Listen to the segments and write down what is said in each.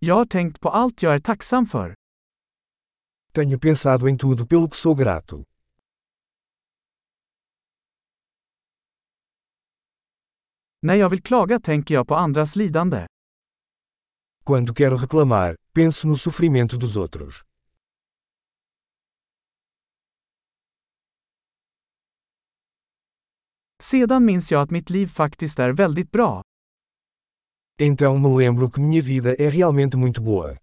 Jag har tänkt på allt jag är tacksam för. Tenho pensado em tudo pelo que sou grato. När jag vill klaga tänker jag på andras lidande. Quando quero reclamar, penso no sofrimento dos outros. Sedan minns jag att mitt liv faktiskt är väldigt bra. Então me lembro que minha vida é realmente muito boa.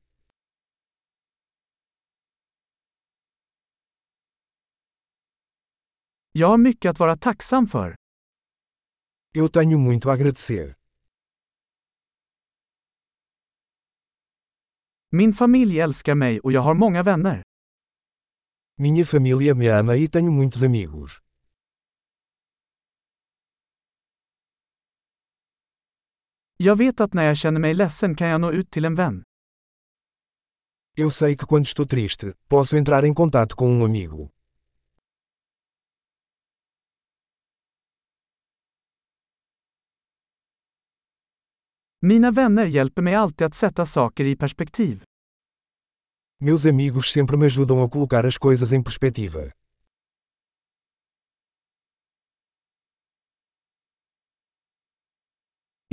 Jag har mycket att vara tacksam för. Eu tenho muito a agradecer. Min familj älskar mig och jag har många vänner. Minha família me ama e tenho muitos amigos. Jag vet att när jag känner mig ledsen kan jag nå ut till en vän. Eu sei que quando estou triste, posso entrar em contato com um amigo. Mina vänner hjälper mig alltid att sätta saker i perspektiv. Meus amigos sempre me ajudam a colocar as coisas em perspectiva.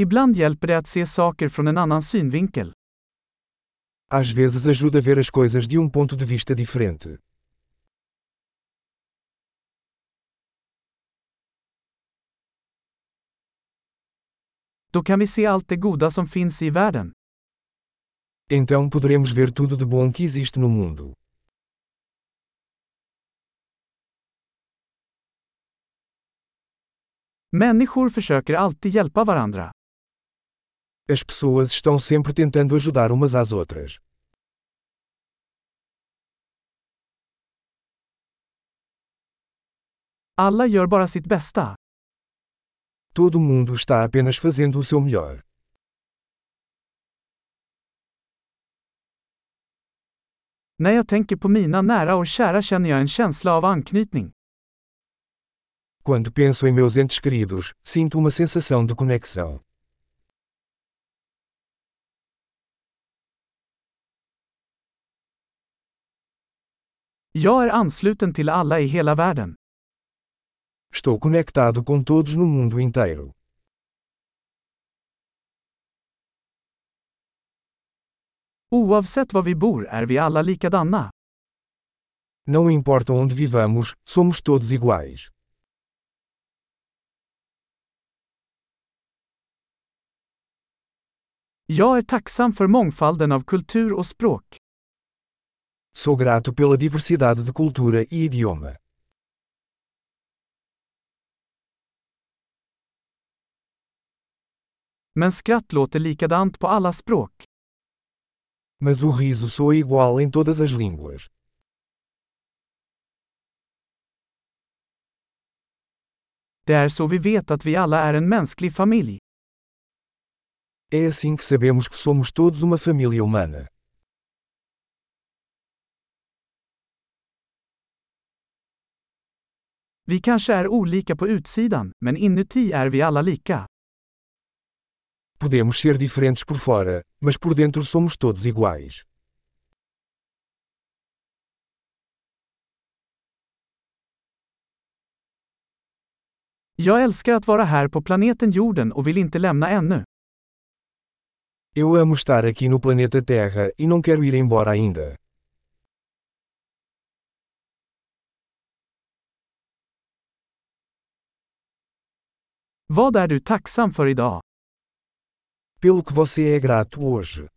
Ibland hjälper det att se saker från en annan synvinkel. Às vezes ajuda a ver as coisas de um ponto de vista diferente. Då kan vi se allt det goda som finns i världen. Então poderemos ver tudo de bom que existe no mundo. Människor försöker alltid hjälpa varandra. As pessoas estão sempre tentando ajudar umas às outras. Alla gör bara sitt bästa. Todo mundo está apenas fazendo o seu melhor. När jag tänker på mina nära och kära känner jag en känsla av anknytning. Quando penso em meus entes queridos, sinto uma sensação de conexão. Jag är ansluten till alla i hela världen. Estou conectado com todos no mundo inteiro. Oavsett var vi bor är vi alla likadana. Não importa onde vivamos, somos todos iguais. Jag är tacksam för mångfalden av kultur och språk. Sou grato pela diversidade de cultura e idioma. Men skratt låter likadant på alla språk. Mas o riso soa igual em todas as línguas. Det är så vi vet att vi alla är en mänsklig familj. É assim que sabemos que somos todos uma família humana. Vi kanske är olika på utsidan, men inuti är vi alla lika. Podemos ser diferentes por fora, mas por dentro somos todos iguais. Jag älskar att vara här på planeten jorden och vill inte lämna ännu. Eu amo estar aqui no planeta Terra e não quero ir embora ainda. Vad är du tacksam för idag? Pelo que você é grato hoje.